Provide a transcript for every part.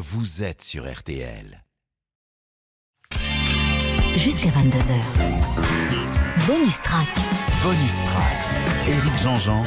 vous êtes sur RTL. Jusqu'à 22h. Bonus track Bonus track. Éric Jean-Jean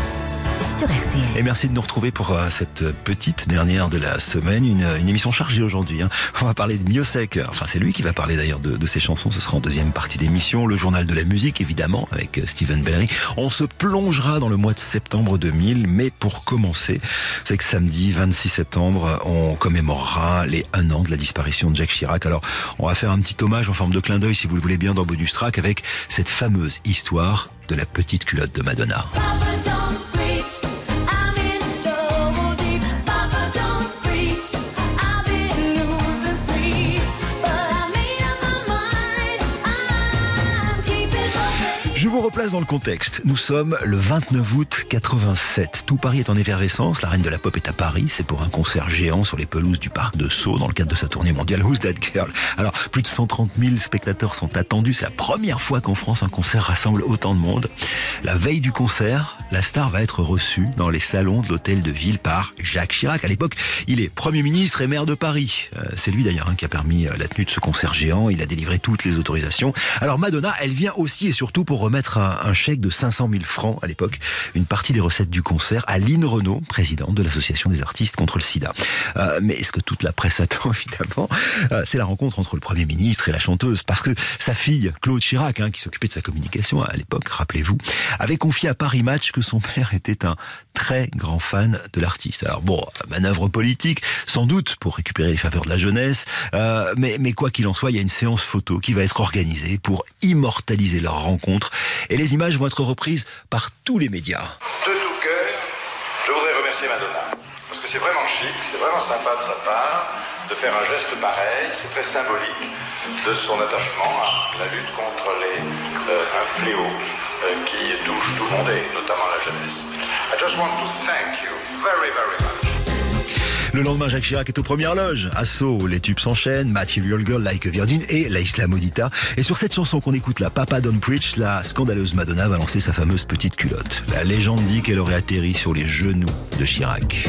sur RTL. Et merci de nous retrouver pour euh, cette petite dernière de la semaine, une, une émission chargée aujourd'hui. Hein. On va parler de Miosek, enfin c'est lui qui va parler d'ailleurs de, de ses chansons, ce sera en deuxième partie d'émission, le journal de la musique évidemment avec euh, Steven Bellery. On se plongera dans le mois de septembre 2000, mais pour commencer, c'est que samedi 26 septembre, on commémorera les un an de la disparition de Jacques Chirac. Alors on va faire un petit hommage en forme de clin d'œil si vous le voulez bien dans Bonus Track avec cette fameuse histoire de la petite culotte de Madonna. Dans le contexte. Nous sommes le 29 août 87. Tout Paris est en effervescence. La reine de la pop est à Paris. C'est pour un concert géant sur les pelouses du parc de Sceaux dans le cadre de sa tournée mondiale Who's That Girl? Alors, plus de 130 000 spectateurs sont attendus. C'est la première fois qu'en France un concert rassemble autant de monde. La veille du concert, la star va être reçue dans les salons de l'hôtel de ville par Jacques Chirac. À l'époque, il est Premier ministre et maire de Paris. Euh, c'est lui d'ailleurs hein, qui a permis euh, la tenue de ce concert géant. Il a délivré toutes les autorisations. Alors Madonna, elle vient aussi et surtout pour remettre un, un chèque de 500 000 francs à l'époque, une partie des recettes du concert à Lynn Renault, présidente de l'association des artistes contre le sida. Euh, mais ce que toute la presse attend évidemment, euh, c'est la rencontre entre le Premier ministre et la chanteuse, parce que sa fille, Claude Chirac, hein, qui s'occupait de sa communication à l'époque, rappelez-vous, avait confié à Paris Match que son père était un très grand fan de l'artiste. Alors bon, manœuvre politique, sans doute pour récupérer les faveurs de la jeunesse, euh, mais, mais quoi qu'il en soit, il y a une séance photo qui va être organisée pour immortaliser leur rencontre, images vont être reprises par tous les médias. De tout cœur, je voudrais remercier Madonna. Parce que c'est vraiment chic, c'est vraiment sympa de sa part de faire un geste pareil. C'est très symbolique de son attachement à la lutte contre les, euh, un fléau euh, qui touche tout le monde et notamment la jeunesse. I just want to thank you very, very much. Le lendemain, Jacques Chirac est aux premières loges. Asso, les tubes s'enchaînent, Material Girl, Like a Virgin et La Isla Modita. Et sur cette chanson qu'on écoute là, Papa Don't Preach, la scandaleuse Madonna va lancer sa fameuse petite culotte. La légende dit qu'elle aurait atterri sur les genoux de Chirac.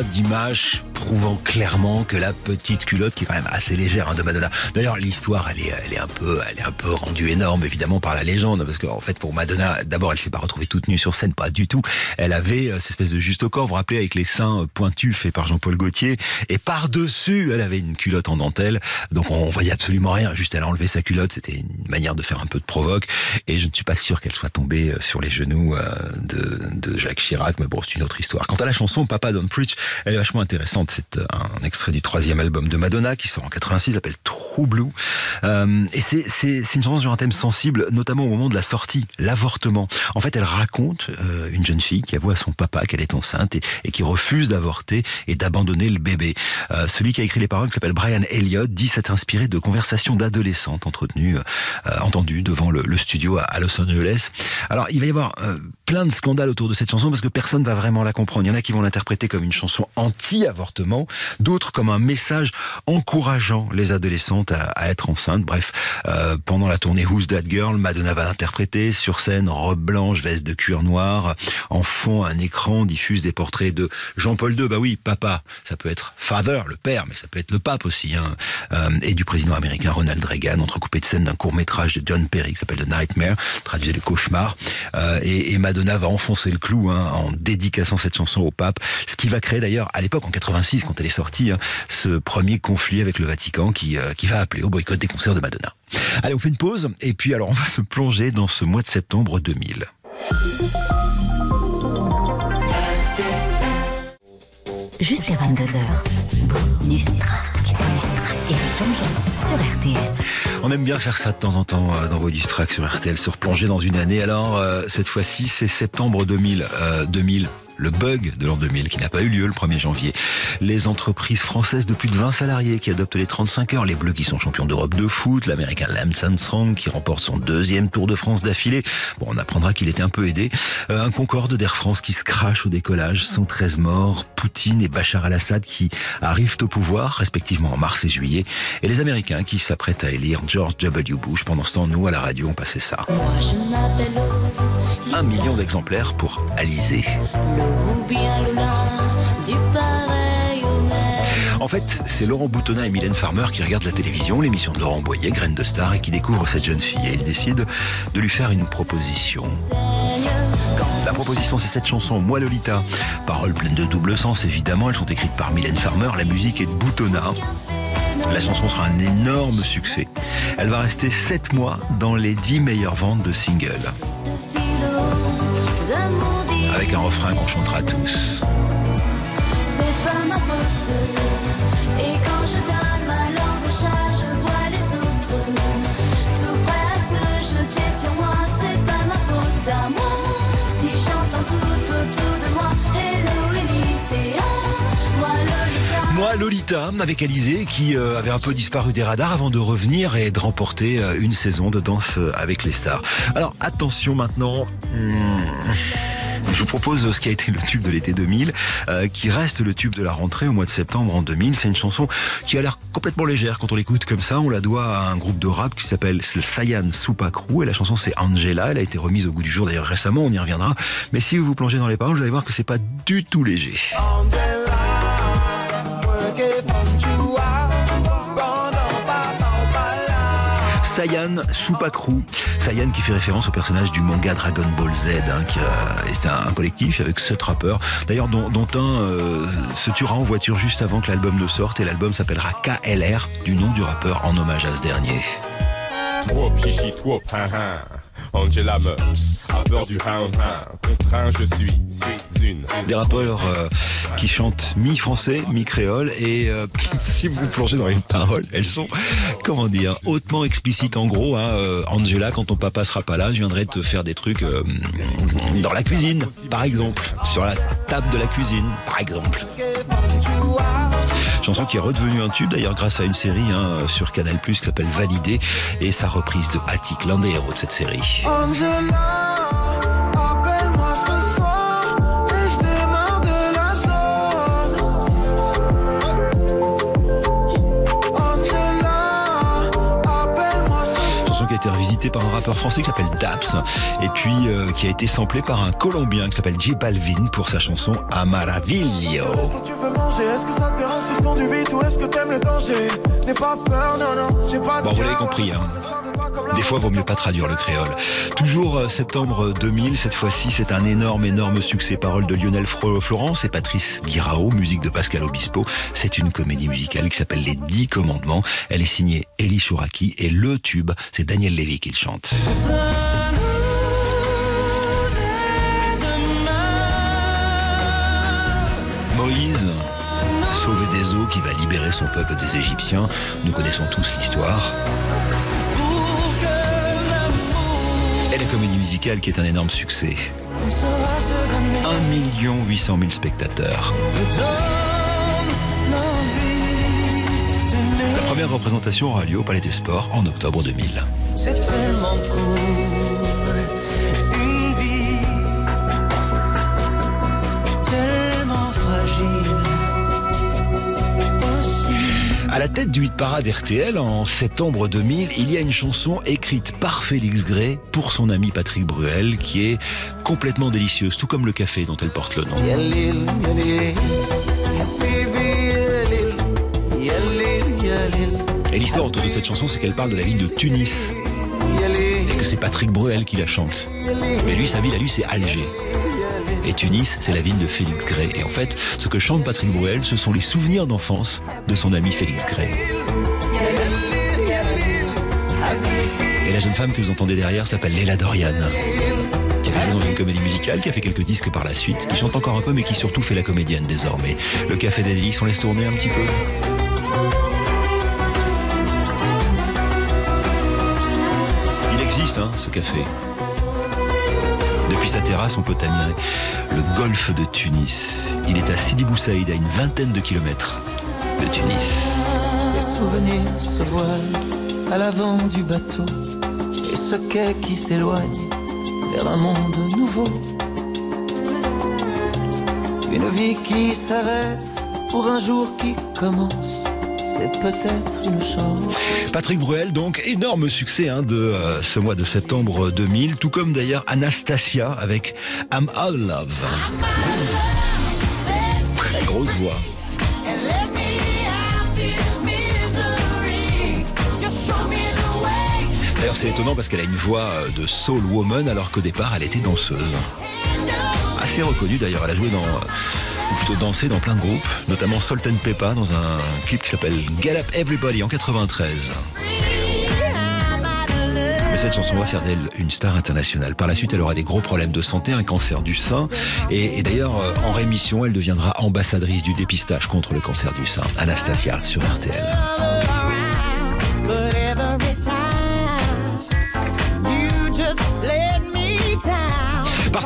N'existe pas d'image prouvant clairement que la petite culotte, qui est quand même assez légère hein, de Madonna. D'ailleurs, l'histoire, elle est, elle est un peu, elle est un peu rendue énorme, évidemment, par la légende, parce qu'en fait, pour Madonna, d'abord, elle s'est pas retrouvée toute nue sur scène, pas du tout. Elle avait euh, cette espèce de juste au corps, vous rappelez, avec les seins euh, pointus faits par Jean-Paul Gaultier, et par-dessus, elle avait une culotte en dentelle, donc on voyait absolument rien, juste elle a enlevé sa culotte, c'était une manière de faire un peu de provoque, et je ne suis pas sûr qu'elle soit tombée euh, sur les genoux euh, de, de Jacques Chirac, mais bon, c'est une autre histoire. Quant à la chanson Papa Don't Preach, elle est vachement intéressante. C'est un extrait du troisième album de Madonna qui sort en 86, s'appelle True. Euh, et c'est, c'est, c'est une chanson sur un thème sensible, notamment au moment de la sortie, l'avortement. En fait, elle raconte euh, une jeune fille qui avoue à son papa qu'elle est enceinte et, qui refuse d'avorter et d'abandonner le bébé. Euh, celui qui a écrit les paroles, qui s'appelle Brian Elliott, dit s'être inspiré de conversations d'adolescentes entretenues, entendues devant le, studio à, à Los Angeles. Alors, il va y avoir plein de scandales autour de cette chanson parce que personne va vraiment la comprendre. Il y en a qui vont l'interpréter comme une chanson anti-avortement, d'autres comme un message encourageant les adolescentes à, être enceintes. Bref, euh, pendant la tournée Who's That Girl, Madonna va l'interpréter sur scène, robe blanche, veste de cuir noir, en fond un écran diffuse des portraits de Jean-Paul II. Bah oui, papa, ça peut être father, le père, mais ça peut être le pape aussi, hein, euh, et du président américain Ronald Reagan, entrecoupé de scènes d'un court métrage de John Perry qui s'appelle The Nightmare, traduit le cauchemar. Euh, et, et Madonna va enfoncer le clou hein, en dédicaçant cette chanson au pape, ce qui va créer d'ailleurs à l'époque en 86 quand elle est sortie hein, ce premier conflit avec le Vatican qui, euh, qui va appeler au boycott des concerts de Madonna. Allez, on fait une pause et puis alors on va se plonger dans ce mois de septembre 2000. Jusqu'à 22h. Bonus track. Bonus track. Et Jean-Jean sur RTL. On aime bien faire ça de temps en temps euh, dans vos sur RTL, se replonger dans une année. Alors, euh, cette fois-ci, c'est septembre 2000. Euh, 2000 le bug de l'an 2000 qui n'a pas eu lieu le 1er janvier. Les entreprises françaises de plus de 20 salariés qui adoptent les 35 heures, les Bleus qui sont champions d'Europe de foot, l'américain Lance Armstrong qui remporte son deuxième Tour de France d'affilée. Bon, on apprendra qu'il était un peu aidé. Euh, un Concorde d'Air France qui se crache au décollage, 113 morts, Poutine et Bachar al-Assad qui arrivent au pouvoir, respectivement en mars et juillet, et les Américains qui s'apprêtent à élire George W. Bush. Pendant ce temps, nous, à la radio, on passait ça. Moi je Un million d'exemplaires pour Alizé. le En fait, c'est Laurent Boutonnat et Mylène Farmer qui regardent la télévision, l'émission de Laurent Boyer, Graine de Star, et qui découvrent cette jeune fille. Et ils décident de lui faire une proposition. La proposition, c'est cette chanson, Moi Lolita. Paroles pleines de double sens, évidemment. Elles sont écrites par Mylène Farmer. La musique est de Boutonnat. La chanson sera un énorme succès. Elle va rester 7 mois dans les 10 meilleures ventes de singles. Avec un refrain qu'on chantera tous. c'est pas ma faute. Et quand je donne ma langue au chat, je vois les autres. Tout prêt à se jeter sur moi, c'est pas ma faute à moi. Si j'entends tout autour de moi, hello Elite, moi Lolita. Moi, Lolita, avec Alizé, qui euh, avait un peu disparu des radars avant de revenir et de remporter euh, une saison de danse euh, avec les stars. Alors, attention maintenant. Hmm. Je vous propose ce qui a été le tube de l'été 2000, euh, qui reste le tube de la rentrée au mois de septembre en 2000. C'est une chanson qui a l'air complètement légère quand on l'écoute comme ça. On la doit à un groupe de rap qui s'appelle le Sayan Supa Crew et la chanson c'est Angela. Elle a été remise au goût du jour d'ailleurs récemment, on y reviendra. Mais si vous vous plongez dans les paroles, vous allez voir que c'est pas du tout léger. Saiyan Supakru. Saiyan qui fait référence au personnage du manga Dragon Ball Z, hein, c'était un, collectif avec sept rappeurs, d'ailleurs dont, un euh, se tuera en voiture juste avant que l'album ne sorte, et l'album s'appellera KLR, du nom du rappeur en hommage à ce dernier. Hein hein. Angela meurt, a peur du hound. Contraint, je suis, suis une. Des rappeurs euh, qui chantent mi-français, mi-créole, et euh, si vous vous plongez dans les paroles, elles sont, comment dire, hautement explicites. En gros, hein, euh, Angela, quand ton papa sera pas là, je viendrai te faire des trucs euh, dans la cuisine, par exemple, sur la table de la cuisine, par exemple. Chanson qui est redevenue un tube d'ailleurs grâce à une série hein, sur Canal Plus qui s'appelle Validé et sa reprise de Attic, l'un des héros de cette série. Été revisité par un rappeur français qui s'appelle Daps et puis euh, qui a été samplé par un Colombien qui s'appelle J Balvin pour sa chanson Amaravillo. Bon, vous l'avez compris, hein. Des fois, vaut mieux pas traduire le créole. Toujours euh, septembre 2000, cette fois-ci, c'est un énorme, énorme succès. Paroles de Lionel Florence et Patrice Guirao, musique de Pascal Obispo. C'est une comédie musicale qui s'appelle Les Dix Commandements. Elle est signée Elie Chouraki et le tube, c'est Daniel Lévy qui le chante. Moïse, sauvé des eaux, qui va libérer son peuple des Égyptiens. Nous connaissons tous l'histoire. Et la comédie musicale qui est un énorme succès. 1 800 000 spectateurs. La première représentation aura lieu au Palais des Sports en octobre 2000. C'est tellement court, une vie tellement fragile. À la tête du hit parade RTL en septembre 2000, il y a une chanson écrite par Félix Gray pour son ami Patrick Bruel qui est complètement délicieuse, tout comme le café dont elle porte le nom. L'histoire autour de cette chanson, c'est qu'elle parle de la ville de Tunis et que c'est Patrick Bruel qui la chante. Mais lui, sa ville à lui, c'est Alger. Et Tunis, c'est la ville de Félix Gray. Et en fait, ce que chante Patrick Bruel, ce sont les souvenirs d'enfance de son ami Félix Gray. Et la jeune femme que vous entendez derrière s'appelle Léla Dorian, qui a fait dans une comédie musicale, qui a fait quelques disques par la suite, qui chante encore un peu, mais qui surtout fait la comédienne désormais. Le Café des on laisse tourner un petit peu. Hein, ce café. Depuis sa terrasse, on peut admirer le golfe de Tunis. Il est à Sidi Bou Saïd, à une vingtaine de kilomètres de Tunis. Les souvenirs se voilent à l'avant du bateau et ce quai qui s'éloigne vers un monde nouveau. Une vie qui s'arrête pour un jour qui commence, Patrick Bruel, donc, énorme succès hein, de euh, ce mois de septembre 2000, tout comme d'ailleurs Anastasia avec I'm All Love. Très grosse voix. D'ailleurs, c'est étonnant parce qu'elle a une voix euh, de soul woman alors qu'au départ, elle était danseuse. Assez reconnue d'ailleurs, elle a joué dans, euh, ou plutôt dansé dans plein de groupes, notamment Salt Peppa dans un clip qui s'appelle Get Up Everybody en 93. Mais cette chanson va faire d'elle une star internationale. Par la suite, elle aura des gros problèmes de santé, un cancer du sein. Et, et d'ailleurs, euh, en rémission, elle deviendra ambassadrice du dépistage contre le cancer du sein. Anastasia sur RTL.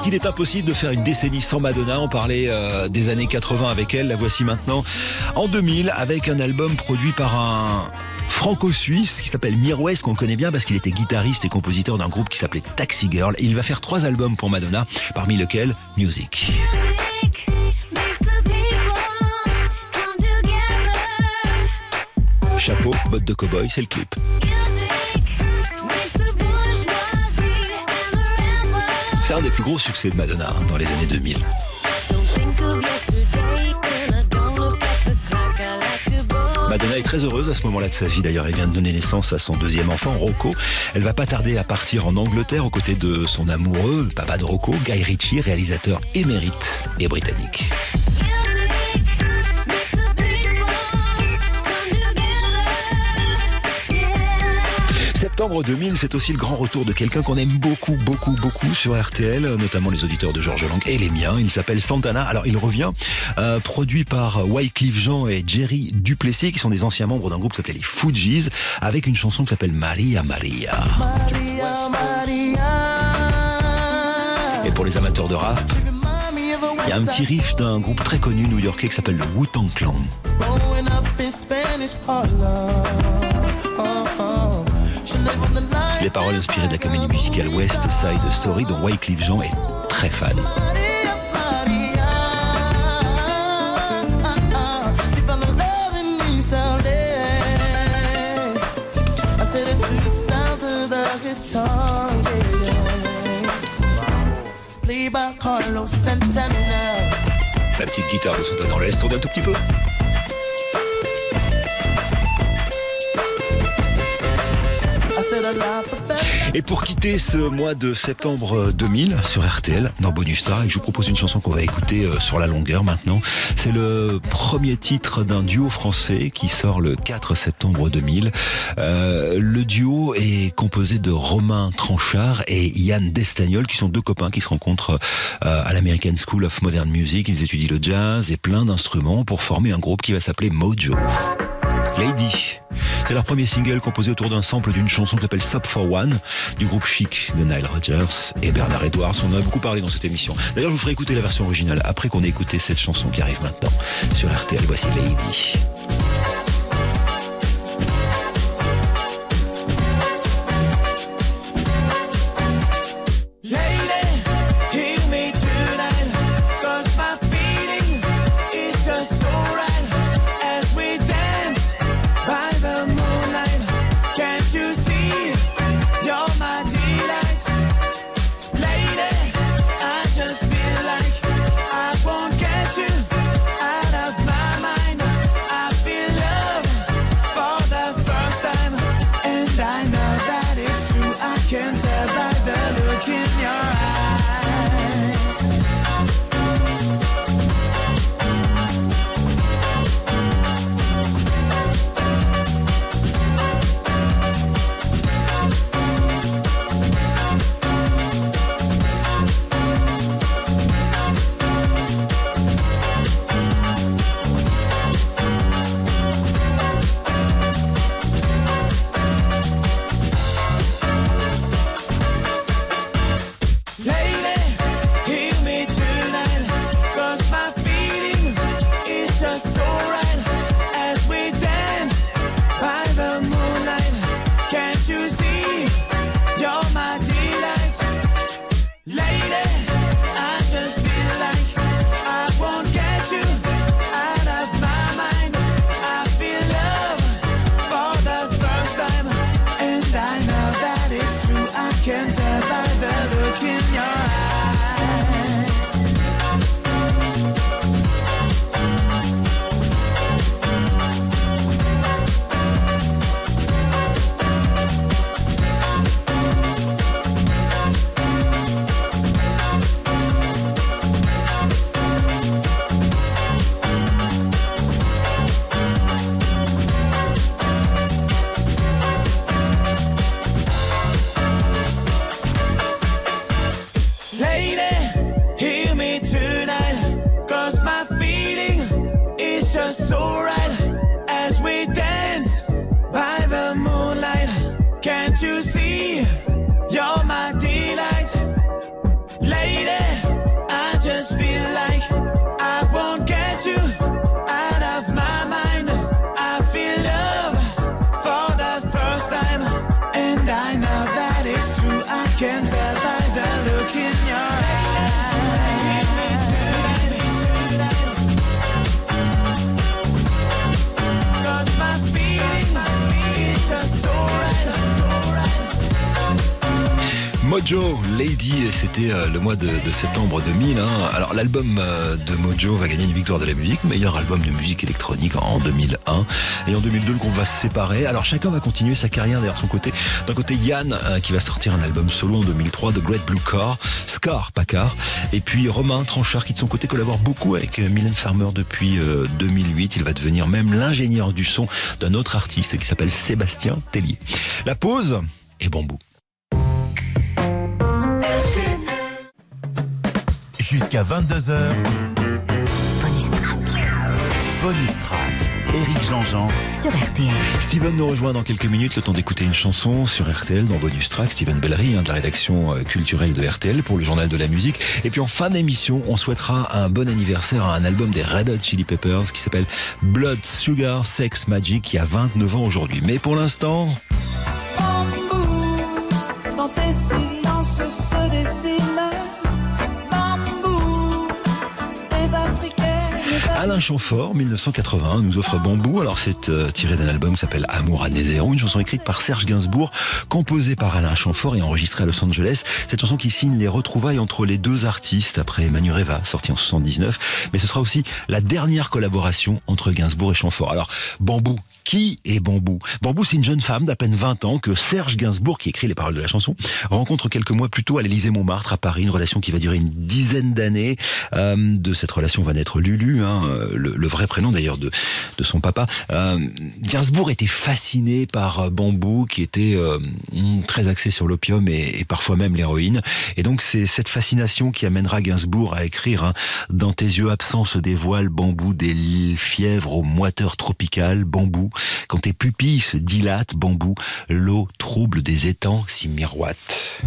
Qu'il est impossible de faire une décennie sans Madonna. On parlait euh, des années 80 avec elle. La voici maintenant en 2000 avec un album produit par un franco-suisse qui s'appelle Mirwes, qu'on connaît bien parce qu'il était guitariste et compositeur d'un groupe qui s'appelait Taxi Girl. Il va faire trois albums pour Madonna, parmi lesquels Music. Chapeau, bottes de cow-boy, c'est le clip. C'est un des plus gros succès de Madonna dans les années 2000. Don't think of yesterday and I don't look at the clock. I like to bowl. Madonna est très heureuse à ce moment-là de sa vie. D'ailleurs, elle vient de donner naissance à son deuxième enfant, Rocco. Elle va pas tarder à partir en Angleterre aux côtés de son amoureux, le papa de Rocco, Guy Ritchie, réalisateur émérite et britannique. Septembre 2000, c'est aussi le grand retour de quelqu'un qu'on aime beaucoup, beaucoup, beaucoup sur RTL, notamment les auditeurs de Georges Lang et les miens. Il s'appelle Santana. Alors, il revient, euh, produit par Wycliffe Jean et Jerry Duplessis, qui sont des anciens membres d'un groupe qui s'appelait les Fujis, avec une chanson qui s'appelle Maria Maria. Maria, Maria. Et pour les amateurs de rap, il y a un petit riff d'un groupe très connu new-yorkais qui s'appelle le Wu-Tang Clan. Les paroles inspirées de la comédie musicale West Side Story dont Wycliffe Jean est très fan. La petite guitare de Santana, on la laisse tourner un tout petit peu. Et pour quitter ce mois de septembre 2000 sur RTL, dans Bonus Track, je vous propose une chanson qu'on va écouter euh, sur la longueur maintenant. C'est le premier titre d'un duo français qui sort le 4 septembre 2000. Euh, le duo est composé de Romain Tranchard et Yann Destagnol, qui sont deux copains qui se rencontrent euh, à l'American School of Modern Music. Ils étudient le jazz et plein d'instruments pour former un groupe qui va s'appeler Mojo. Lady. C'est leur premier single composé autour d'un sample d'une chanson qui s'appelle Sub for One du groupe Chic de Nile Rodgers et Bernard Edwards. On en a beaucoup parlé dans cette émission. D'ailleurs, je vous ferai écouter la version originale après qu'on ait écouté cette chanson qui arrive maintenant sur RTL. Voici Lady. Lady, l'album euh, de Mojo va gagner une victoire de la musique, meilleur album de musique électronique en 2001. Et en 2002, le groupe va se séparer. Alors chacun va continuer sa carrière derrière son côté. D'un côté, Yann euh, qui va sortir un album solo en 2003, The Great Blue Car, Scar, pas Car. Et puis Romain Tranchard qui de son côté collabore beaucoup avec euh, Mylène Farmer depuis euh, 2008. Il va devenir même l'ingénieur du son d'un autre artiste qui s'appelle Sébastien Tellier. La pause et bambou. Jusqu'à 22h, Bonus track bonus track. Eric Jean-Jean, sur RTL. Steven nous rejoint dans quelques minutes, le temps d'écouter une chanson sur RTL dans Bonus Track. Steven Bellery, hein, de la rédaction euh, culturelle de RTL pour le journal de la musique. Et puis en fin d'émission, on souhaitera un bon anniversaire à un album des Red Hot Chili Peppers qui s'appelle Blood, Sugar, Sex, Magic, qui a 29 ans aujourd'hui. Mais pour l'instant, Alain Chamfort, 1981, nous offre Bambou. Alors c'est euh, tiré d'un album qui s'appelle Amour à Nézéro, une chanson écrite par Serge Gainsbourg, composée par Alain Chamfort et enregistrée à Los Angeles. Cette chanson qui signe les retrouvailles entre les deux artistes après Manureva, sorti en 79. Mais ce sera aussi la dernière collaboration entre Gainsbourg et Chamfort. Alors Bambou, qui est Bambou? Bambou, c'est une jeune femme d'à peine 20 ans que Serge Gainsbourg, qui écrit les paroles de la chanson, rencontre quelques mois plus tôt à l'Élysée Montmartre à Paris. Une relation qui va durer une dizaine d'années. Euh, de cette relation va naître Lulu, hein, le, le vrai prénom d'ailleurs de, son papa. Euh, Gainsbourg était fasciné par euh, Bambou, qui était euh, mm, très axé sur l'opium et, et parfois même l'héroïne. Et donc c'est cette fascination qui amènera Gainsbourg à écrire hein, Dans tes yeux absents se dévoile Bambou des fièvres aux moiteurs tropicales, Bambou. Quand tes pupilles se dilatent, Bambou, l'eau trouble des étangs s'y miroite.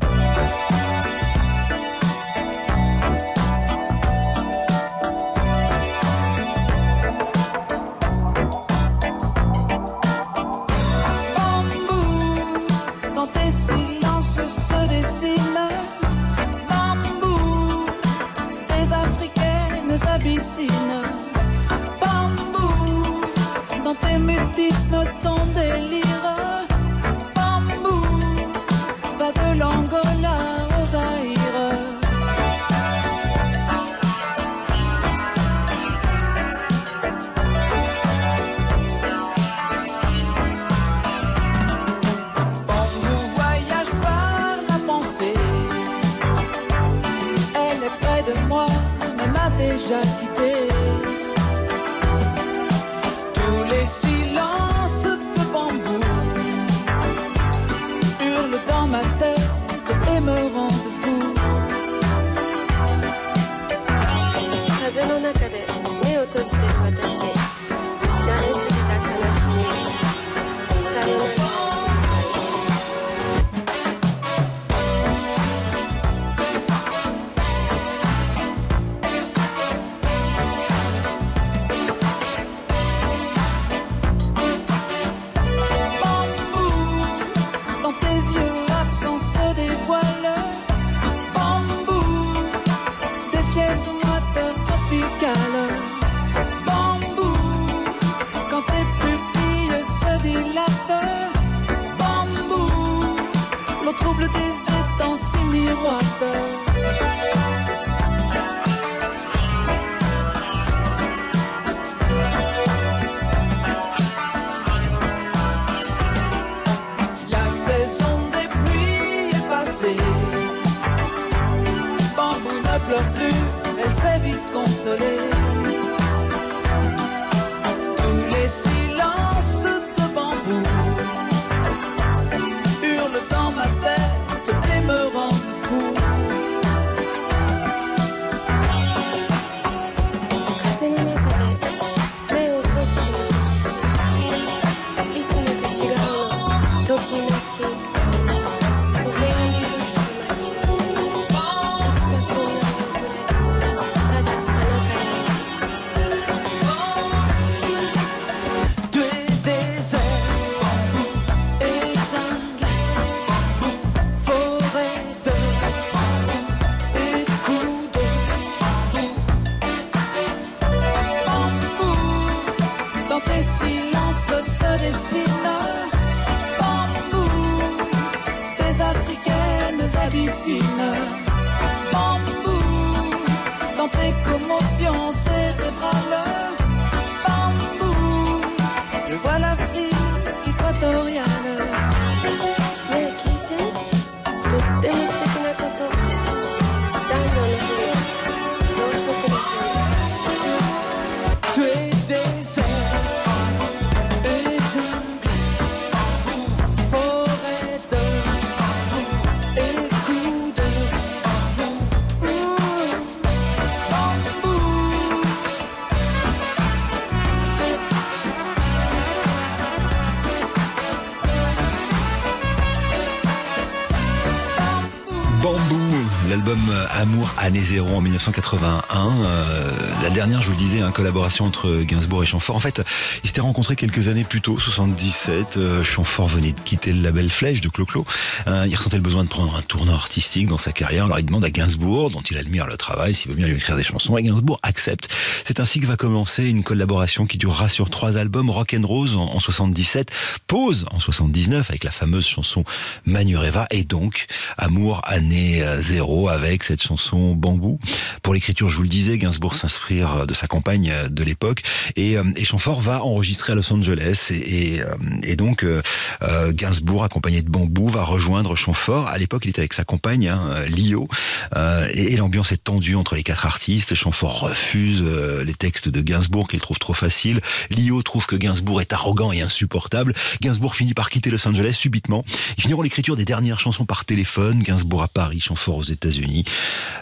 Amour année zéro en 1981. Euh, la dernière, je vous le disais, une collaboration entre Gainsbourg et Chamfort. En fait, ils s'étaient rencontrés quelques années plus tôt, 77. Euh, Chamfort venait de quitter le label Flèche de Clo-Clo. Euh, il ressentait le besoin de prendre un tournant artistique dans sa carrière. Alors il demande à Gainsbourg, dont il admire le travail, s'il veut bien lui écrire des chansons. Et Gainsbourg accepte. C'est ainsi que va commencer une collaboration qui durera sur trois albums. Rock and Rose en, en 77, Pause en 79 avec la fameuse chanson Manureva et donc Amour année euh, zéro avec cette chanson Bambou. Pour l'écriture, je vous le disais, Gainsbourg s'inspire de sa compagne de l'époque et, euh, et va enregistrer à Los Angeles et, et, euh, et donc euh, euh, Gainsbourg accompagné de Bambou va rejoindre Chamfort. À l'époque, il était avec sa compagne hein, Lio euh, et, l'ambiance est tendue entre les quatre artistes. Chamfort refuse les textes de Gainsbourg qu'il trouve trop faciles. Lio trouve que Gainsbourg est arrogant et insupportable. Gainsbourg finit par quitter Los Angeles subitement. Ils finiront l'écriture des dernières chansons par téléphone. Gainsbourg à Paris, Chamfort aux États-Unis.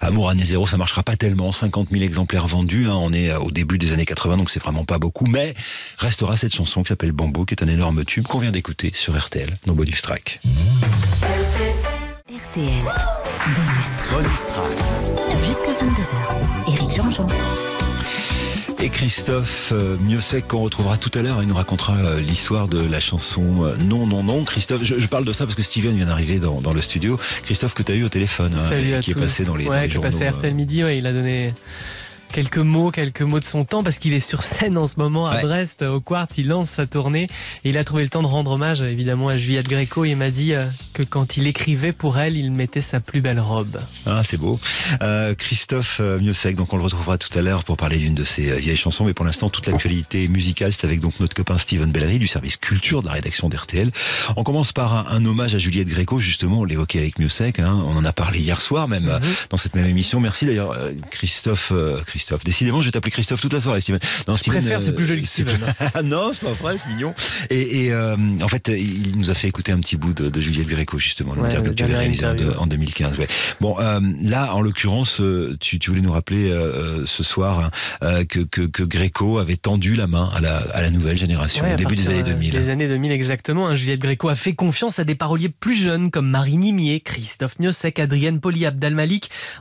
Amour année zéro, ça marchera pas tellement. 50 000 exemplaires vendus. hein. On est au début des années 80, donc c'est vraiment pas beaucoup. Mais restera cette chanson qui s'appelle Bambou, qui est un énorme tube qu'on vient d'écouter sur RTL, nos bonus tracks. RTL. Bonus track. Bonus track. Jusqu'à 22h. Éric Jean-Jean. Et Christophe euh, Miossec qu'on retrouvera tout à l'heure, il nous racontera euh, l'histoire de la chanson euh, Non, non, non. Christophe, je, je parle de ça parce que Steven vient d'arriver dans, dans le studio. Christophe que tu as eu au téléphone, hein, Salut à qui tous. est passé dans les, dans ouais, les qui est passé à RTL Midi, ouais, il a donné quelques mots, quelques mots de son temps parce qu'il est sur scène en ce moment à Ouais. Brest, au Quartz, il lance sa tournée et il a trouvé le temps de rendre hommage évidemment à Juliette Gréco. Il m'a dit euh, que quand il écrivait pour elle, il mettait sa plus belle robe. Ah, c'est beau. Euh, Christophe euh, Miossec, donc on le retrouvera tout à l'heure pour parler d'une de ses vieilles chansons. Mais pour l'instant, toute l'actualité musicale, c'est avec donc notre copain Steven Bellery du service culture de la rédaction d'RTL. On commence par un, un hommage à Juliette Gréco, justement. On l'évoquait avec Miossec. Hein, on en a parlé hier soir, même euh, dans cette même émission. Merci d'ailleurs, Christophe. Euh, Christophe. Décidément, je vais t'appeler Christophe toute la soirée, Steven. Non, Je préfère, c'est plus joli que Steven. Ah non, c'est pas vrai, c'est mignon. Et, et, euh, en fait, il nous a fait écouter un petit bout de, de Juliette Gréco, justement, l'interview que tu avais réalisée en, interview, de- en 2015. ouais. Bon, euh, là, en l'occurrence, euh, tu, tu voulais nous rappeler euh, euh, ce soir hein, euh, que, que, que Gréco avait tendu la main à la, à la nouvelle génération, Ouais, au début des années euh, 2000. Des années 2000 exactement. hein. Juliette Gréco a fait confiance à des paroliers plus jeunes comme Marie Nimier, Christophe Miossec, Adrienne Poli.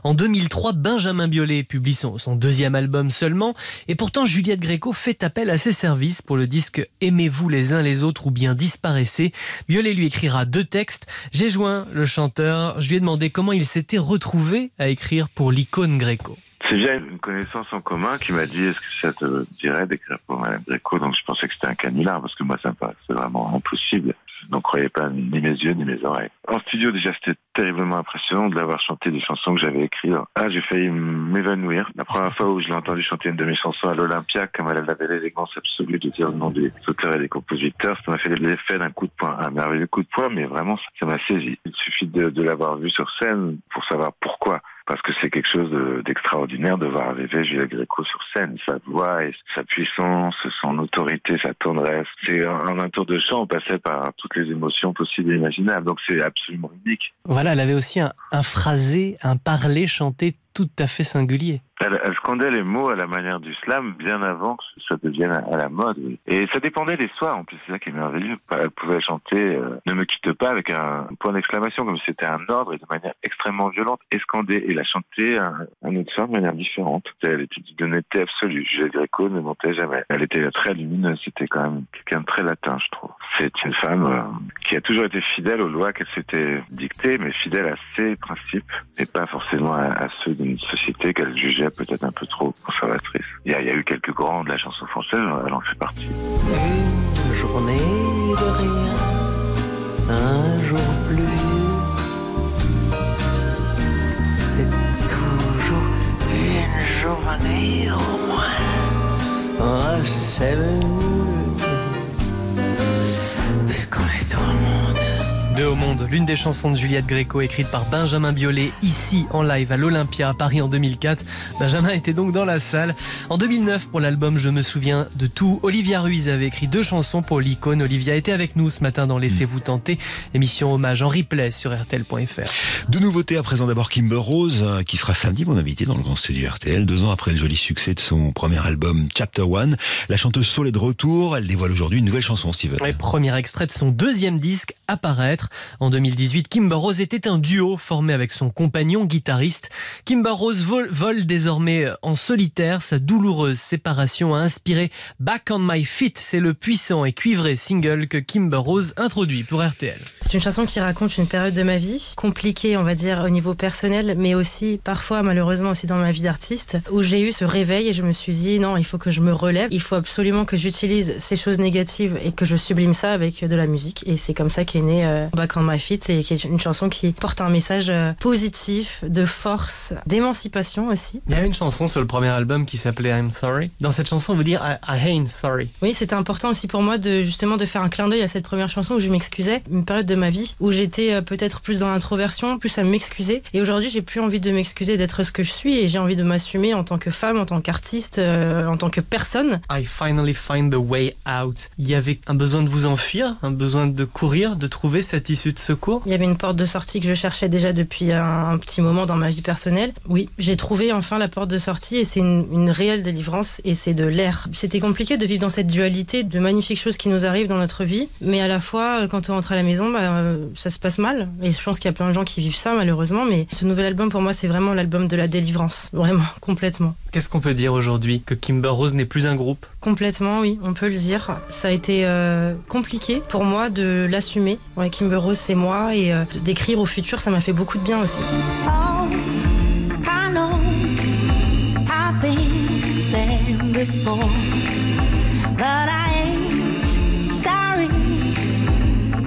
En 2003, Benjamin Biolay publie son, son deuxième album seulement. Et pourtant, Juliette Gréco fait appel à ses services pour le disque Aimez-vous les uns les autres ou bien disparaissez. Biolay lui écrira deux textes. J'ai joint le chanteur. Je lui ai demandé comment il s'était retrouvé à écrire pour l'icône Gréco. C'est via une connaissance en commun qui m'a dit est-ce que ça te dirait d'écrire pour Madame Gréco? Donc je pensais que c'était un canular parce que moi ça me paraissait vraiment impossible. Je n'en croyais pas ni mes yeux ni mes oreilles. En studio déjà c'était terriblement impressionnant de l'avoir chanté des chansons que j'avais écrites. Ah j'ai failli m'évanouir. La première fois où je l'ai entendu chanter une de mes chansons à l'Olympia, comme elle avait l'élégance absolue de dire le nom des auteurs et des compositeurs, ça m'a fait l'effet d'un coup de poing, un merveilleux coup de poing, mais vraiment ça m'a saisi. Il suffit de l'avoir vu sur scène pour savoir pourquoi parce que c'est quelque chose de- d'extraordinaire de voir arriver Juliette Gréco sur scène. Sa voix et sa puissance, son autorité, sa tendresse. C'est en un tour de chant, on passait par toutes les émotions possibles et imaginables. Donc c'est absolument unique. Voilà, elle avait aussi un, un phrasé, un parler chanté tout à fait singulier. Elle, scandait les mots à la manière du slam bien avant que ça devienne à, la mode. Et ça dépendait des soirs, en plus, c'est ça qui est merveilleux. Elle pouvait chanter euh, Ne me quitte pas avec un point d'exclamation, comme c'était un ordre et de manière extrêmement violente, et. Et la chanter un, autre soir de manière différente. Elle était d'honnêteté absolue. Juliette Gréco ne mentait jamais. Elle était très lumineuse, c'était quand même quelqu'un de très latin, je trouve. C'est une femme euh, qui a toujours été fidèle aux lois qu'elle s'était dictées, mais fidèle à ses principes et pas forcément à, à ceux d'une société qu'elle jugeait peut-être un peu trop conservatrice. Il y, a, il y a eu quelques grands de la chanson française, elle en fait partie. Une journée de rien, un jour plus. C'est toujours une journée au moins. Puisqu'on Deux au monde, l'une des chansons de Juliette Gréco écrite par Benjamin Biolay ici en live à l'Olympia à Paris en 2004. Benjamin était donc dans la salle. En 2009 pour l'album Je me souviens de tout, Olivia Ruiz avait écrit deux chansons pour l'icône. Olivia était avec nous ce matin dans Laissez-vous tenter, émission hommage en replay sur rtl.fr. De nouveautés à présent d'abord Kimber Rose, euh, qui sera samedi mon invité dans le grand studio RTL, deux ans après le joli succès de son premier album Chapter One. La chanteuse Soul est de retour, elle dévoile aujourd'hui une nouvelle chanson, Steven. Premier extrait de son deuxième disque, Apparaître. 2004. En 2018, Kimber Rose était un duo formé avec son compagnon guitariste. Kimber Rose vole, désormais en solitaire. Sa douloureuse séparation a inspiré Back on My Feet. C'est le puissant et cuivré single que Kimber Rose introduit pour RTL. C'est une chanson qui raconte une période de ma vie compliquée, on va dire, au niveau personnel, mais aussi parfois, malheureusement, aussi dans ma vie d'artiste, où j'ai eu ce réveil et je me suis dit non, il faut que je me relève, il faut absolument que j'utilise ces choses négatives et que je sublime ça avec de la musique. Et c'est comme ça qu'est né euh, Back on My Feet et qui est une chanson qui porte un message euh, positif, de force, d'émancipation aussi. Il y a une chanson sur le premier album qui s'appelait I'm Sorry. Dans cette chanson, on veut dire I, I ain't sorry. Oui, c'était important aussi pour moi de justement de faire un clin d'œil à cette première chanson où je m'excusais, une période de ma vie où j'étais euh, peut-être plus dans l'introversion, plus à m'excuser. Et aujourd'hui, j'ai plus envie de m'excuser d'être ce que je suis et j'ai envie de m'assumer en tant que femme, en tant qu'artiste, euh, en tant que personne. I finally find the way out. Il y avait un besoin de vous enfuir, un besoin de courir, de trouver cette issue de secours? Il y avait une porte de sortie que je cherchais déjà depuis un, un petit moment dans ma vie personnelle. Oui, j'ai trouvé enfin la porte de sortie et c'est une, une réelle délivrance et c'est de l'air. C'était compliqué de vivre dans cette dualité de magnifiques choses qui nous arrivent dans notre vie, mais à la fois, euh, quand on rentre à la maison, bah, euh, ça se passe mal. Et je pense qu'il y a plein de gens qui vivent ça malheureusement, mais ce nouvel album pour moi, c'est vraiment l'album de la délivrance. Vraiment, complètement. Qu'est-ce qu'on peut dire aujourd'hui? Que Kimber Rose n'est plus un groupe? Complètement, oui, on peut le dire. Ça a été euh, compliqué pour moi de l'assumer. Ouais, Kimber Rose, c'est moi et euh, d'écrire au futur, ça m'a fait beaucoup de bien aussi. Oh, I know I've been there before, but I ain't sorry.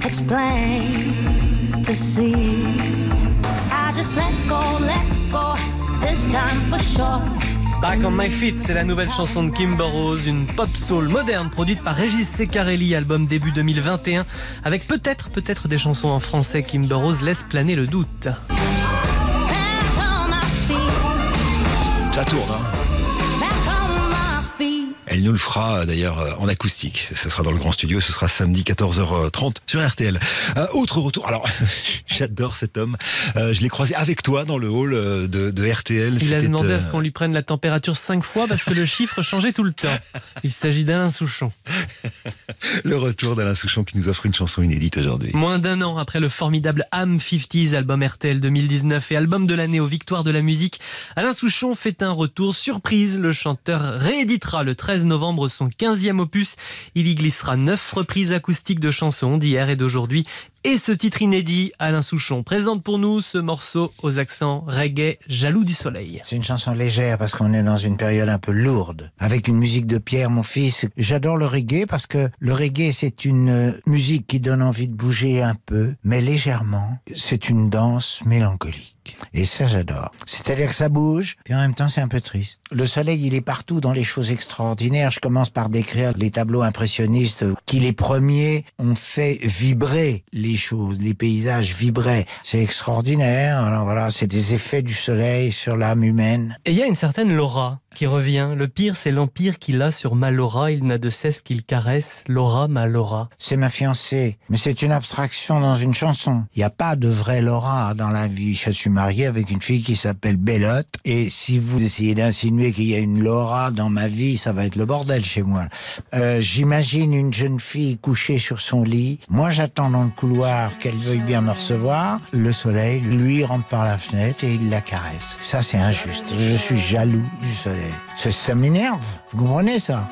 It's plain to see. I just let go, let go this time for sure. Back on My Feet, c'est la nouvelle chanson de Kimber Rose, une pop soul moderne produite par Régis Secarelli, album début 2021, avec peut-être, peut-être des chansons en français. Kimber Rose laisse planer le doute. Ça tourne, hein Elle nous le fera d'ailleurs euh, en acoustique. Ce sera dans le grand studio. Ce sera samedi 14h30 sur RTL. Euh, autre retour. Alors, j'adore cet homme. Euh, je l'ai croisé avec toi dans le hall euh, de, de RTL. Il a demandé euh, à ce qu'on lui prenne la température cinq fois parce que le chiffre changeait tout le temps. Il s'agit d'Alain Souchon. le retour d'Alain Souchon qui nous offre une chanson inédite aujourd'hui. Moins d'un an après le formidable Am 50s, album RTL 2019 et album de l'année aux victoires de la musique, Alain Souchon fait un retour surprise. Le chanteur rééditera le 13 novembre son 15e opus. Il y glissera neuf reprises acoustiques de chansons d'hier et d'aujourd'hui. Et ce titre inédit, Alain Souchon présente pour nous ce morceau aux accents reggae, jaloux du soleil. C'est une chanson légère parce qu'on est dans une période un peu lourde. Avec une musique de Pierre, mon fils. J'adore le reggae parce que le reggae, c'est une musique qui donne envie de bouger un peu, mais légèrement. C'est une danse mélancolique. Et ça, j'adore. C'est-à-dire que ça bouge, puis en même temps, c'est un peu triste. Le soleil, il est partout dans les choses extraordinaires. Je commence par décrire les tableaux impressionnistes qui, les premiers, ont fait vibrer les choses. Les paysages vibraient. C'est extraordinaire. Alors voilà, c'est des effets du soleil sur l'âme humaine. Et il y a une certaine Laura qui revient. Le pire, c'est l'empire qu'il a sur ma Laura. Il n'a de cesse qu'il caresse. Laura, ma Laura. C'est ma fiancée. Mais c'est une abstraction dans une chanson. Il n'y a pas de vraie Laura dans la vie. Je suis marié avec une fille qui s'appelle Bellotte. Et si vous essayez d'insinuer qu'il y a une Laura dans ma vie, ça va être le bordel chez moi. Euh, J'imagine une jeune fille couchée sur son lit. Moi, j'attends dans le couloir qu'elle veuille bien me recevoir. Le soleil, lui, rentre par la fenêtre et il la caresse. Ça, c'est injuste. Je suis jaloux du soleil. Ça, ça m'énerve. Vous comprenez ça?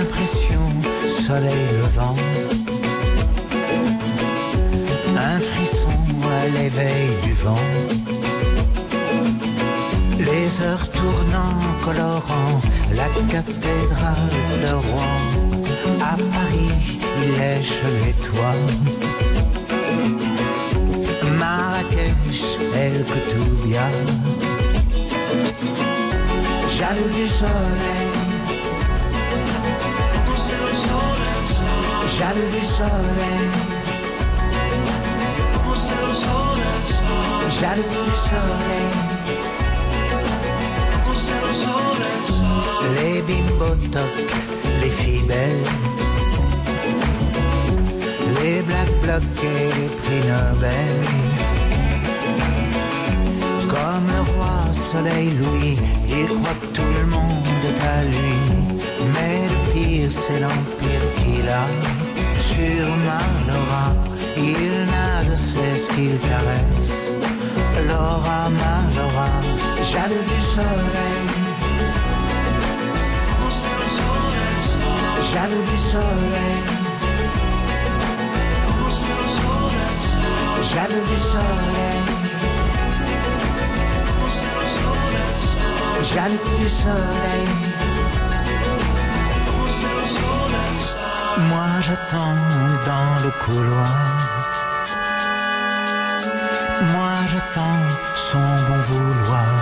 Impression, soleil levant. Un frisson à l'éveil du vent. Les heures tournant, colorant la cathédrale de Rouen. À Paris, il lèche les toits. Marrakech, El Koutoubia. Jaloux du soleil. Jaloux du soleil. Jaloux du soleil. Les bimbotocs, les filles belles. Les black blocs et les prix Nobel. Comme le roi soleil Louis, il croit que tout le monde est à lui. Mais le pire, c'est l'empire qu'il a sur ma Laura. Il n'a de cesse qu'il caresse. Laura, ma Laura, jaloux du soleil. Jaloux du soleil. Jaloux du soleil. Jaloux du soleil. Moi j'attends dans le couloir. Moi j'attends son bon vouloir.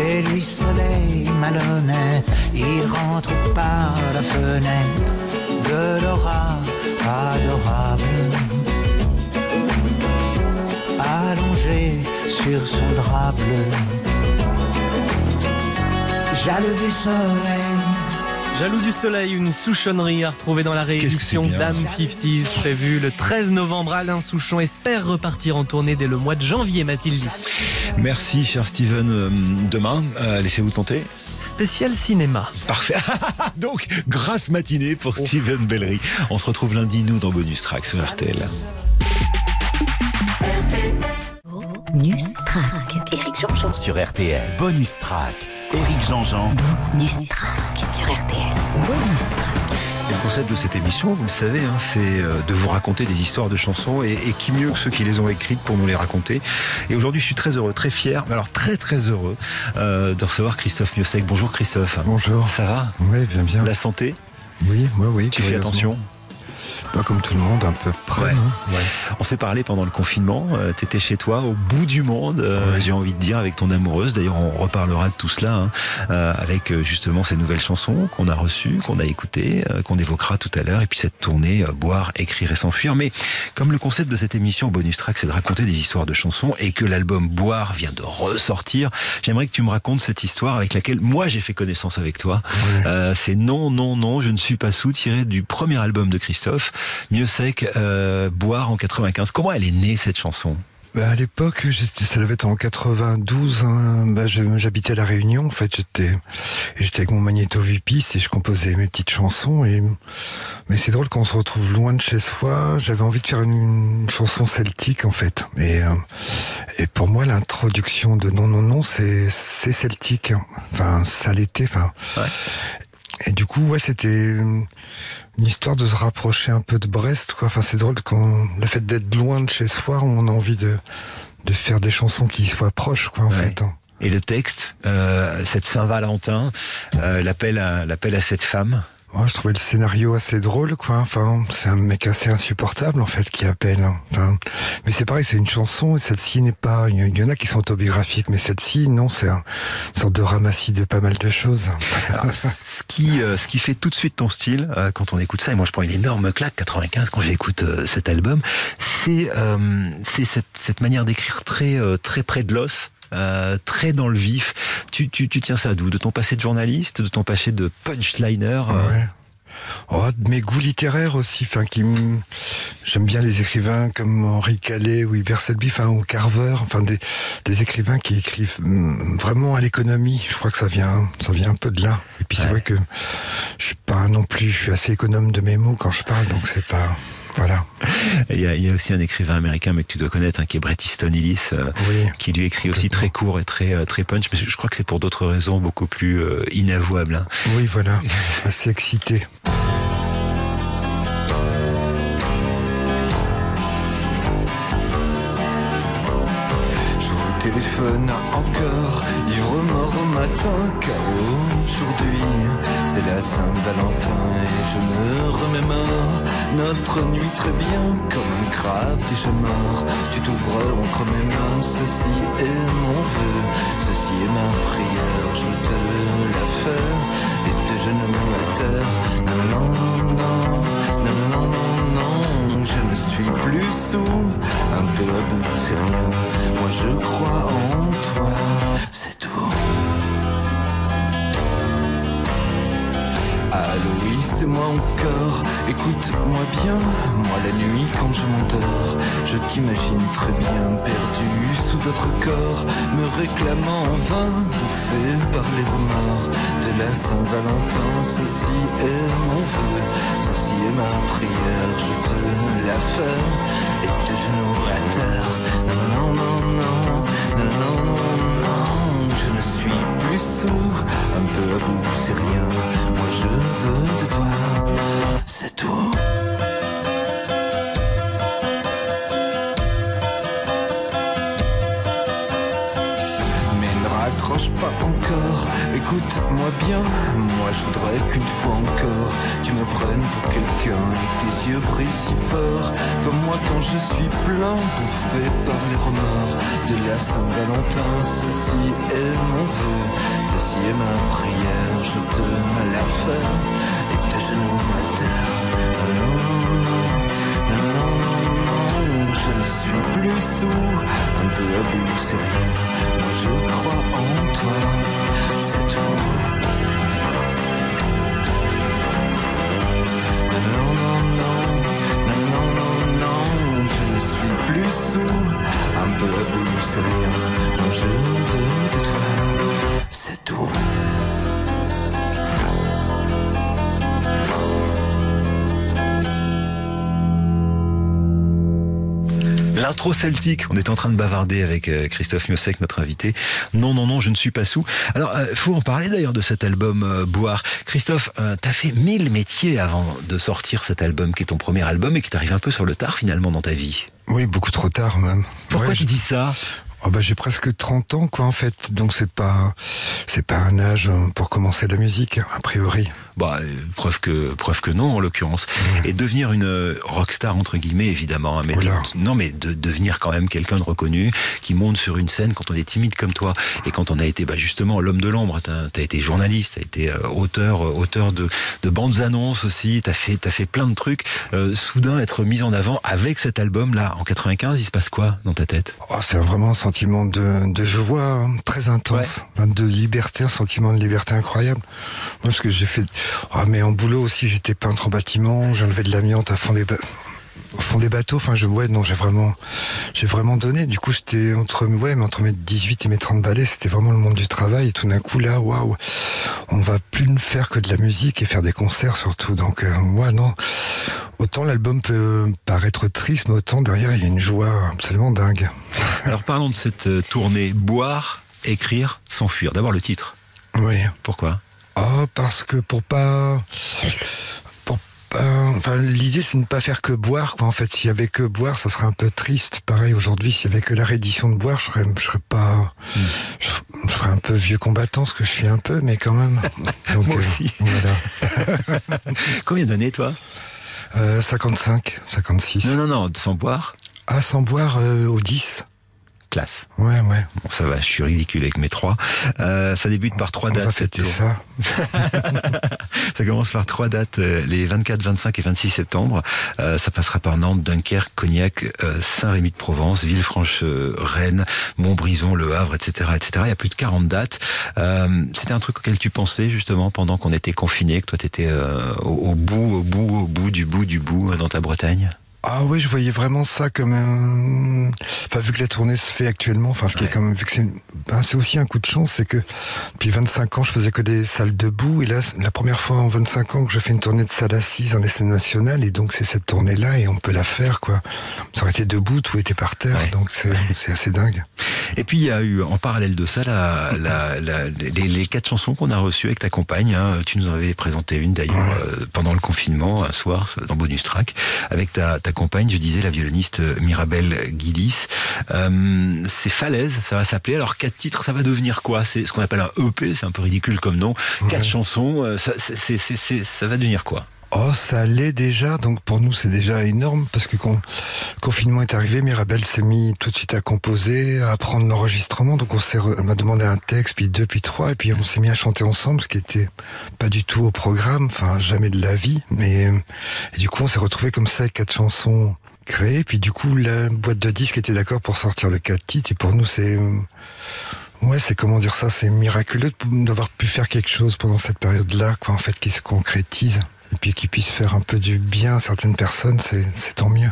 Et lui soleil malhonnête, il rentre par la fenêtre de Laura adorable. Allongé sur son drap bleu. Jaloux du soleil. Jaloux du soleil, une souchonnerie à retrouver dans la réédition. Dame 50s prévue le 13 novembre. Alain Souchon espère repartir en tournée dès le mois de janvier, m'a-t-il dit. Merci, cher Steven. Euh, Demain, euh, laissez-vous tenter. Spécial cinéma. Parfait. Donc, grasse matinée pour Steven Bellery. On se retrouve lundi, nous, dans Bonus Track sur RTL. Bonus Track. Eric Jean-Jean. Sur RTL. Bonus track. Eric Jean-Jean. Bonus Track. Sur RTL. Bonus Track. Le concept de cette émission, vous le savez, hein, c'est euh, de vous raconter des histoires de chansons et, et qui mieux que ceux qui les ont écrites pour nous les raconter. Et aujourd'hui, je suis très heureux, très fier, mais alors très très heureux euh, de recevoir Christophe Miossec. Bonjour Christophe. Bonjour. Ça va? Oui, bien bien. La santé? Oui, oui, oui. Tu fais attention? Pas comme tout le monde, un peu près. Ouais. On s'est parlé pendant le confinement. Euh, T'étais chez toi, au bout du monde. euh, Ouais. J'ai envie de dire avec ton amoureuse. D'ailleurs, on reparlera de tout cela hein, euh, avec euh, justement ces nouvelles chansons qu'on a reçues, qu'on a écoutées, euh, qu'on évoquera tout à l'heure. Et puis cette tournée euh, boire, écrire et s'enfuir. Mais comme le concept de cette émission bonus track, c'est de raconter des histoires de chansons et que l'album Boire vient de ressortir, j'aimerais que tu me racontes cette histoire avec laquelle moi j'ai fait connaissance avec toi. Euh, c'est non, non, non, je ne suis pas sous, tiré du premier album de Christophe, Mieux sec, euh, Boire en 95. Comment elle est née cette chanson? Bah, à l'époque, ça devait être en 92. hein, bah, j'habitais à la Réunion. En fait, j'étais, avec mon magnéto 8 pistes et je composais mes petites chansons. Et mais c'est drôle quand on se retrouve loin de chez soi. J'avais envie de faire une, une chanson celtique en fait. Et euh, et pour moi, l'introduction de non non non, c'est c'est celtique. Enfin, ça l'était. Enfin. Et du coup, ouais, c'était une histoire de se rapprocher un peu de Brest, quoi. Enfin, c'est drôle quand le fait d'être loin de chez soi, on a envie de, de faire des chansons qui soient proches, quoi, en Ouais. fait. hein. Et le texte, euh, cette Saint-Valentin, euh, l'appel à, l'appel à cette femme. Moi, je trouvais le scénario assez drôle, quoi. Enfin, c'est un mec assez insupportable, en fait, qui appelle. hein. Enfin, mais c'est pareil, c'est une chanson, et celle-ci n'est pas. Il y, en a qui sont autobiographiques, mais celle-ci, non, c'est un- une sorte de ramassis de pas mal de choses. Ce qui, euh, ce qui fait tout de suite ton style euh, quand on écoute ça, et moi je prends une énorme claque 95 quand j'écoute euh, cet album, c'est cette, cette manière d'écrire très très près de l'os. Euh, très dans le vif. Tu, tu, tu tiens ça d'où? De ton passé de journaliste, de ton passé de punchliner euh, Ouais. Oh, de mes goûts littéraires aussi, enfin qui j'aime bien les écrivains comme Henri Calais ou Hubert Selby, enfin ou Carver, enfin des, des écrivains qui écrivent vraiment à l'économie. Je crois que ça vient, ça vient un peu de là. Et puis c'est vrai que je suis pas non plus, je suis assez économe de mes mots quand je parle, donc c'est pas, voilà. Il y, a, il y a aussi un écrivain américain, mais que tu dois connaître, hein, qui est Bret Easton Ellis, euh, Oui. qui lui écrit aussi très court et très euh, très punch. Mais je crois que c'est pour d'autres raisons beaucoup plus euh, inavouables. hein. Oui, voilà, assez excité. Je vous téléphone encore, ivre mort au matin, car aujourd'hui c'est la Saint-Valentin et je me remémore notre nuit très bien comme un crabe déjà mort. Tu t'ouvres entre mes mains, ceci est mon vœu, ceci est ma prière, je te la fais et tes genoux à terre. Non, non, non, non, non, non, non, je ne suis plus sous un peu de c'est rien. Moi je crois en toi, c'est tout. Aloïs moi encore. Écoute-moi bien, moi la nuit quand je m'endors, je t'imagine très bien perdu sous d'autres corps, me réclamant en vain, bouffé par les remords de la Saint-Valentin. Ceci est mon vœu, ceci est ma prière, je te la fais et de genoux à terre. Non, non, non, non, non, non, non, je ne suis plus sourd, un peu à bout, c'est rien. Moi je veux de toi, c'est tout. Écoute-moi bien. Moi je voudrais qu'une fois encore, tu me prennes pour quelqu'un et tes yeux brillent si fort. Comme moi quand je suis plein, bouffé par les remords de la Saint-Valentin. Ceci est mon vœu, ceci est ma prière, je te la fais et de genoux à terre. Je ne suis plus sourd, un peu à bout, c'est rien. Moi je crois en toi, c'est tout. Non, non, non, non, non, non, non, je ne suis plus sourd, un peu à bout, c'est rien. Moi je veux de toi, L'intro celtique, on est en train de bavarder avec euh, Christophe Miossec, notre invité. Non, non, non, je ne suis pas sous. Alors, euh, faut en parler d'ailleurs de cet album euh, Boire. Christophe, t'as fait mille métiers avant de sortir cet album, qui est ton premier album et qui t'arrive un peu sur le tard finalement dans ta vie. Oui, beaucoup trop tard même. Pourquoi Ouais, tu dis ça? Oh bah j'ai presque 30 ans quoi en fait, donc c'est pas c'est pas un âge pour commencer la musique a priori. Bah, preuve que preuve que non en l'occurrence. Et devenir une euh, rockstar entre guillemets évidemment, hein, mais de- non mais de devenir quand même quelqu'un de reconnu qui monte sur une scène quand on est timide comme toi et quand on a été bah, justement l'homme de l'ombre. T'as as été journaliste, t'as été euh, auteur euh, auteur de, de bandes annonces aussi. T'as fait t'as fait plein de trucs. Euh, soudain être mis en avant avec cet album là en 95, il se passe quoi dans ta tête? Oh, c'est vraiment un sentiment de, de joie hein, très intense, de liberté, un sentiment de liberté incroyable. Moi, parce que j'ai fait, ah mais en boulot aussi, j'étais peintre en bâtiment, j'enlevais de l'amiante à fond des ba- au fond des bateaux. Enfin, je, ouais, non, j'ai vraiment, j'ai vraiment donné. Du coup, j'étais entre, ouais, mais entre mes 18 et mes 30 balais, c'était vraiment le monde du travail. Et tout d'un coup, là, waouh, on va plus ne faire que de la musique et faire des concerts surtout. Donc, euh, ouais, non. Autant l'album peut paraître triste, mais autant derrière, il y a une joie absolument dingue. Alors parlons de cette euh, tournée Boire, écrire, s'enfuir. D'abord le titre. Oui. Pourquoi? Oh, parce que pour pas. Pour pas. Enfin, l'idée, c'est de ne pas faire que boire, quoi. En fait, s'il y avait que boire, ça serait un peu triste. Pareil, aujourd'hui, s'il y avait que la réédition de boire, je serais, je serais pas. Je, je serais un peu vieux combattant, ce que je suis un peu, mais quand même. Donc, Moi euh, aussi. voilà. Combien d'années toi? Euh, 55, 56. Non, non, non, sans boire? Ah, sans boire euh, au 10. Classe. Ouais, ouais. Bon, ça va, je suis ridicule avec mes trois. Euh, ça débute par trois dates. tour- ça. ça commence par trois dates, euh, les 24, 25 et 26 septembre. Euh, ça passera par Nantes, Dunkerque, Cognac, euh, Saint-Rémy de Provence, Villefranche, euh, Rennes, Montbrison, Le Havre, etc., etc. Il y a plus de 40 dates. Euh, C'était un truc auquel tu pensais justement pendant qu'on était confinés, que toi t'étais euh, au, au bout, au bout, au bout du bout du bout dans ta Bretagne? Ah oui, je voyais vraiment ça comme un... Enfin, vu que la tournée se fait actuellement, enfin, ce qui est quand même... Vu que c'est... ben, c'est aussi un coup de chance, c'est que depuis 25 ans, je faisais que des salles debout, et là, la première fois en 25 ans que je fais une tournée de salle assise en scène nationale, et donc c'est cette tournée-là, et on peut la faire, quoi. Ça aurait été debout, tout était par terre, donc c'est, c'est assez dingue. Et puis il y a eu en parallèle de ça la, la, la- les, les quatre chansons qu'on a reçues avec ta compagne. hein. Tu nous en avais présenté une d'ailleurs euh, pendant le confinement un soir dans Bonus Track avec ta, ta compagne. Je disais la violoniste Mirabelle Guidis. Euh, c'est Falaise, ça va s'appeler. Alors quatre titres, ça va devenir quoi? C'est ce qu'on appelle un EP. C'est un peu ridicule comme nom. Quatre chansons, euh, ça va devenir quoi? Oh, ça l'est déjà, donc pour nous c'est déjà énorme parce que quand le confinement est arrivé, Mirabelle s'est mis tout de suite à composer, à apprendre l'enregistrement, donc on s'est, m'a demandé un texte, puis deux, puis trois, et puis on s'est mis à chanter ensemble, ce qui était pas du tout au programme, enfin jamais de la vie, mais et du coup on s'est retrouvé comme ça avec quatre chansons créées, puis du coup la boîte de disques était d'accord pour sortir le quatre titres, et pour nous c'est euh, Ouais, c'est comment dire ça, c'est miraculeux d'avoir pu faire quelque chose pendant cette période-là, quoi, en fait, qui se concrétise. Et puis qu'il puisse faire un peu du bien à certaines personnes, c'est tant mieux.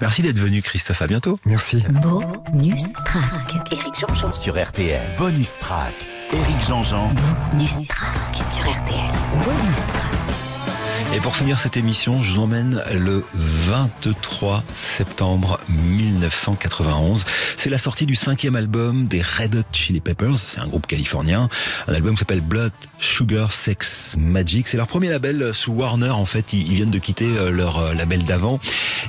Merci d'être venu, Christophe. À bientôt. Merci. Bonus track. Eric Jean-Jean. Sur RTL, bonus track. Eric Jean-Jean. Bonus track. Sur RTL. Bonus track. Et pour finir cette émission, je vous emmène le 23 septembre 1991. C'est la sortie du cinquième album des Red Hot Chili Peppers. C'est un groupe californien. Un album qui s'appelle Blood, Sugar, Sex, Magic. C'est leur premier label sous Warner. En fait, ils viennent de quitter euh, leur euh, label d'avant.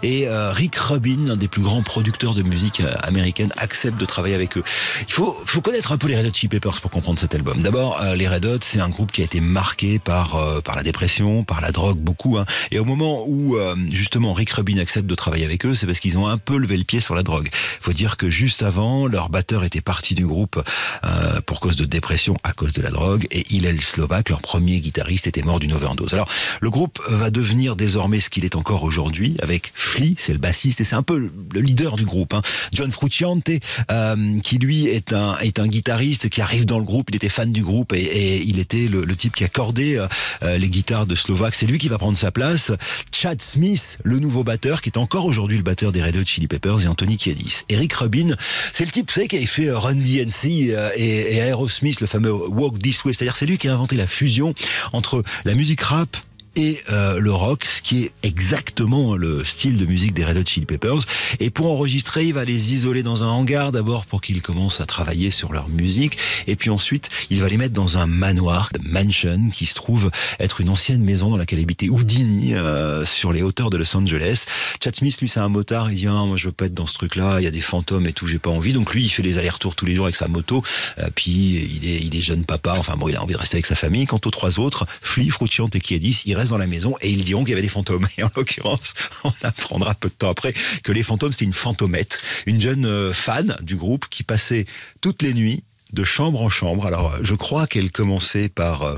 Et euh, Rick Rubin, un des plus grands producteurs de musique américaine, accepte de travailler avec eux. Il faut, faut connaître un peu les Red Hot Chili Peppers pour comprendre cet album. D'abord, les Red Hot, c'est un groupe qui a été marqué par par la dépression, par la drogue, beaucoup. Hein. Et au moment où euh, justement Rick Rubin accepte de travailler avec eux, c'est parce qu'ils ont un peu levé le pied sur la drogue. Faut dire que juste avant, leur batteur était parti du groupe euh, pour cause de dépression à cause de la drogue, et Hillel Slovak, leur premier guitariste, était mort d'une overdose. Alors, le groupe va devenir désormais ce qu'il est encore aujourd'hui, avec Flea, c'est le bassiste, et c'est un peu le leader du groupe. Hein. John Frusciante, euh, qui lui est un est un guitariste qui arrive dans le groupe. Il était fan du groupe et, et il était le, le type qui accordait euh, euh, les guitares de Slovak. C'est lui qui va prendre sa place. Chad Smith, le nouveau batteur, qui est encore aujourd'hui le batteur des Red Hot Chili Peppers, et Anthony Kiedis. Eric Rubin, c'est le type, vous savez, qui avait fait euh, Run DMC euh, et, et Aerosmith, le fameux Walk This Way. C'est-à-dire, c'est lui qui a inventé la fusion entre la musique rap et euh, le rock, ce qui est exactement le style de musique des Red Hot Chili Peppers. Et pour enregistrer, il va les isoler dans un hangar d'abord pour qu'ils commencent à travailler sur leur musique, et puis ensuite il va les mettre dans un manoir, mansion, qui se trouve être une ancienne maison dans laquelle habitait Houdini euh, sur les hauteurs de Los Angeles. Chad Smith, lui, c'est un motard. Il dit ah, moi je veux pas être dans ce truc-là. Il y a des fantômes et tout, j'ai pas envie. Donc lui, il fait les allers-retours tous les jours avec sa moto. Euh, puis il est, il est jeune papa. Enfin bon, il a envie de rester avec sa famille. Quant aux trois autres, Flea, Frucciante et Kiedis, ils dans la maison et ils diront qu'il y avait des fantômes. Et en l'occurrence, on apprendra peu de temps après que les fantômes, c'est une fantomette, une jeune euh, fan du groupe qui passait toutes les nuits de chambre en chambre. Alors, euh, je crois qu'elle commençait par euh,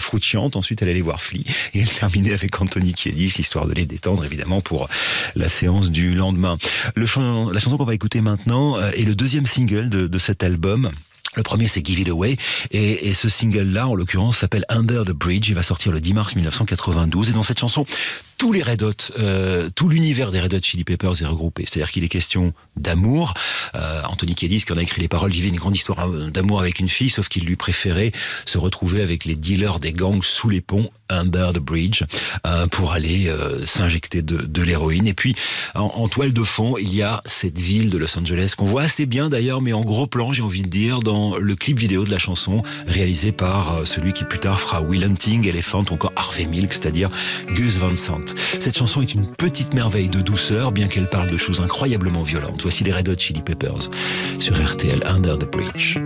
ensuite elle allait voir Flea, et elle terminait avec Anthony Kiedis, histoire de les détendre, évidemment, pour la séance du lendemain. Le la chanson qu'on va écouter maintenant euh, est le deuxième single de cet album. Le premier, c'est Give It Away. Et, ce single-là, en l'occurrence, s'appelle Under the Bridge. Il va sortir le 10 mars 1992. Et dans cette chanson, tous les Red Hot, euh, tout l'univers des Red Hot Chili Peppers est regroupé. C'est-à-dire qu'il est question d'amour. Euh, Anthony Kiedis, qui en a écrit les paroles, vivait une grande histoire euh, d'amour avec une fille, sauf qu'il lui préférait se retrouver avec les dealers des gangs sous les ponts, under the bridge, euh, pour aller euh, s'injecter de, de l'héroïne. Et puis, en, en toile de fond, il y a cette ville de Los Angeles qu'on voit assez bien d'ailleurs, mais en gros plan, j'ai envie de dire, dans le clip vidéo de la chanson, réalisé par euh, celui qui plus tard fera Will Hunting, Elephant, encore Harvey Milk, c'est-à-dire Gus Van Sant. Cette chanson est une petite merveille de douceur, bien qu'elle parle de choses incroyablement violentes. Voici les Red Hot Chili Peppers sur RTL Under the Bridge.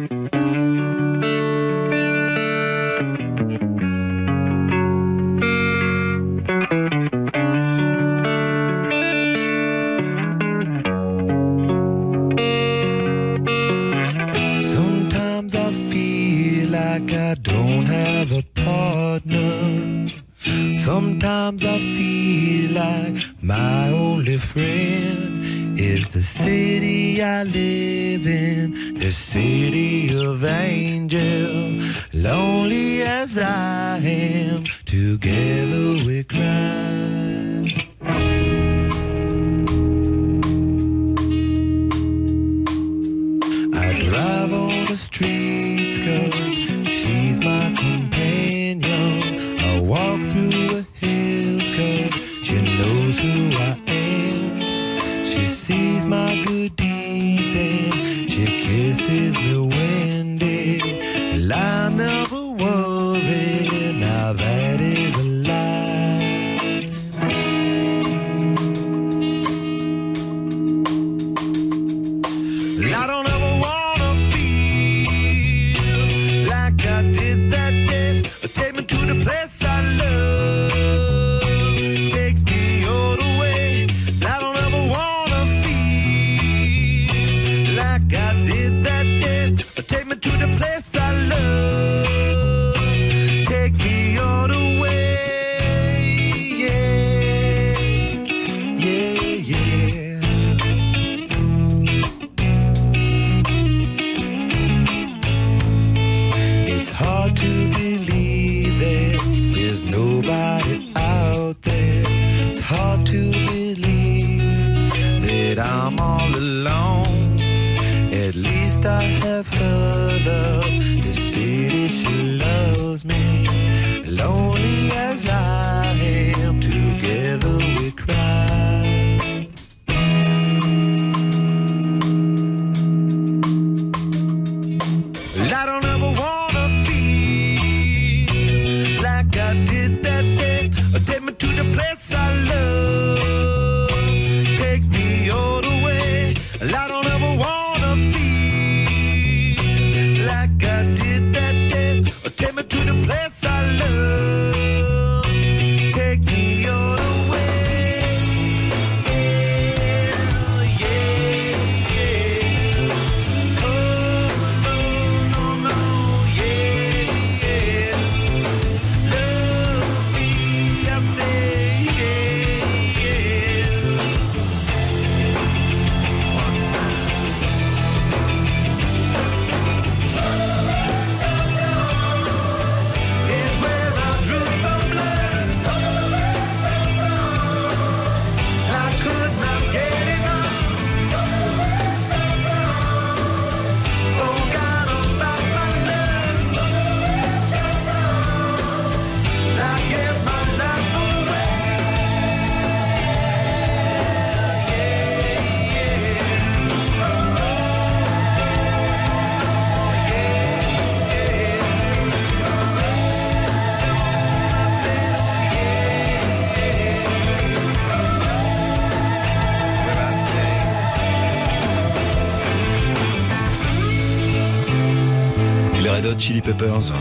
Chili Peppers,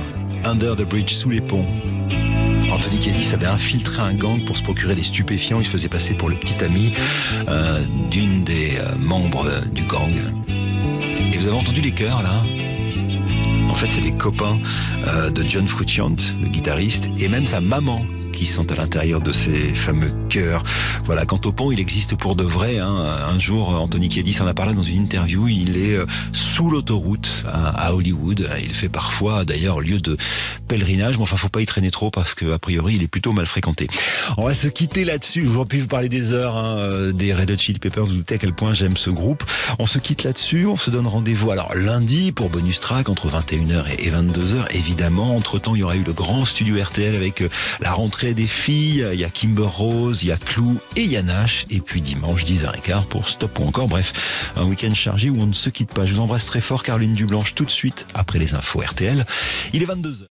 Under the Bridge, sous les ponts. Anthony Kiedis avait infiltré un gang pour se procurer des stupéfiants. Il se faisait passer pour le petit ami euh, d'une des euh, membres du gang. Et vous avez entendu les chœurs là? En fait, c'est des copains euh, de John Frusciante, le guitariste, et même sa maman qui sont à l'intérieur de ces fameux chœurs. Voilà, quant au pont, il existe pour de vrai. hein. Un jour, Anthony Kiedis en a parlé dans une interview. Il est euh, sous l'autoroute à, Hollywood. Il fait parfois, d'ailleurs, lieu de pèlerinage. Mais enfin, faut pas y traîner trop parce que priori, il est plutôt mal fréquenté. On va se quitter là-dessus. J'aurais pu vous parler des heures hein, euh, des Red Hot Chili Peppers. Vous vous doutez à quel point j'aime ce groupe. On se quitte là-dessus. On se donne rendez-vous alors lundi pour bonus track entre 21h et 22h. Évidemment, entre temps, il y aura eu le grand studio RTL avec euh, la rentrée des filles. Il y a Kimber Rose, il y a Clou et il y a Nash. Et puis dimanche 10h15 pour Stop ou encore. Bref, un week-end chargé où on ne se quitte pas. Je vous embrasse très fort, Caroline Dublanche, tout de suite après les infos RTL. Il est 22h.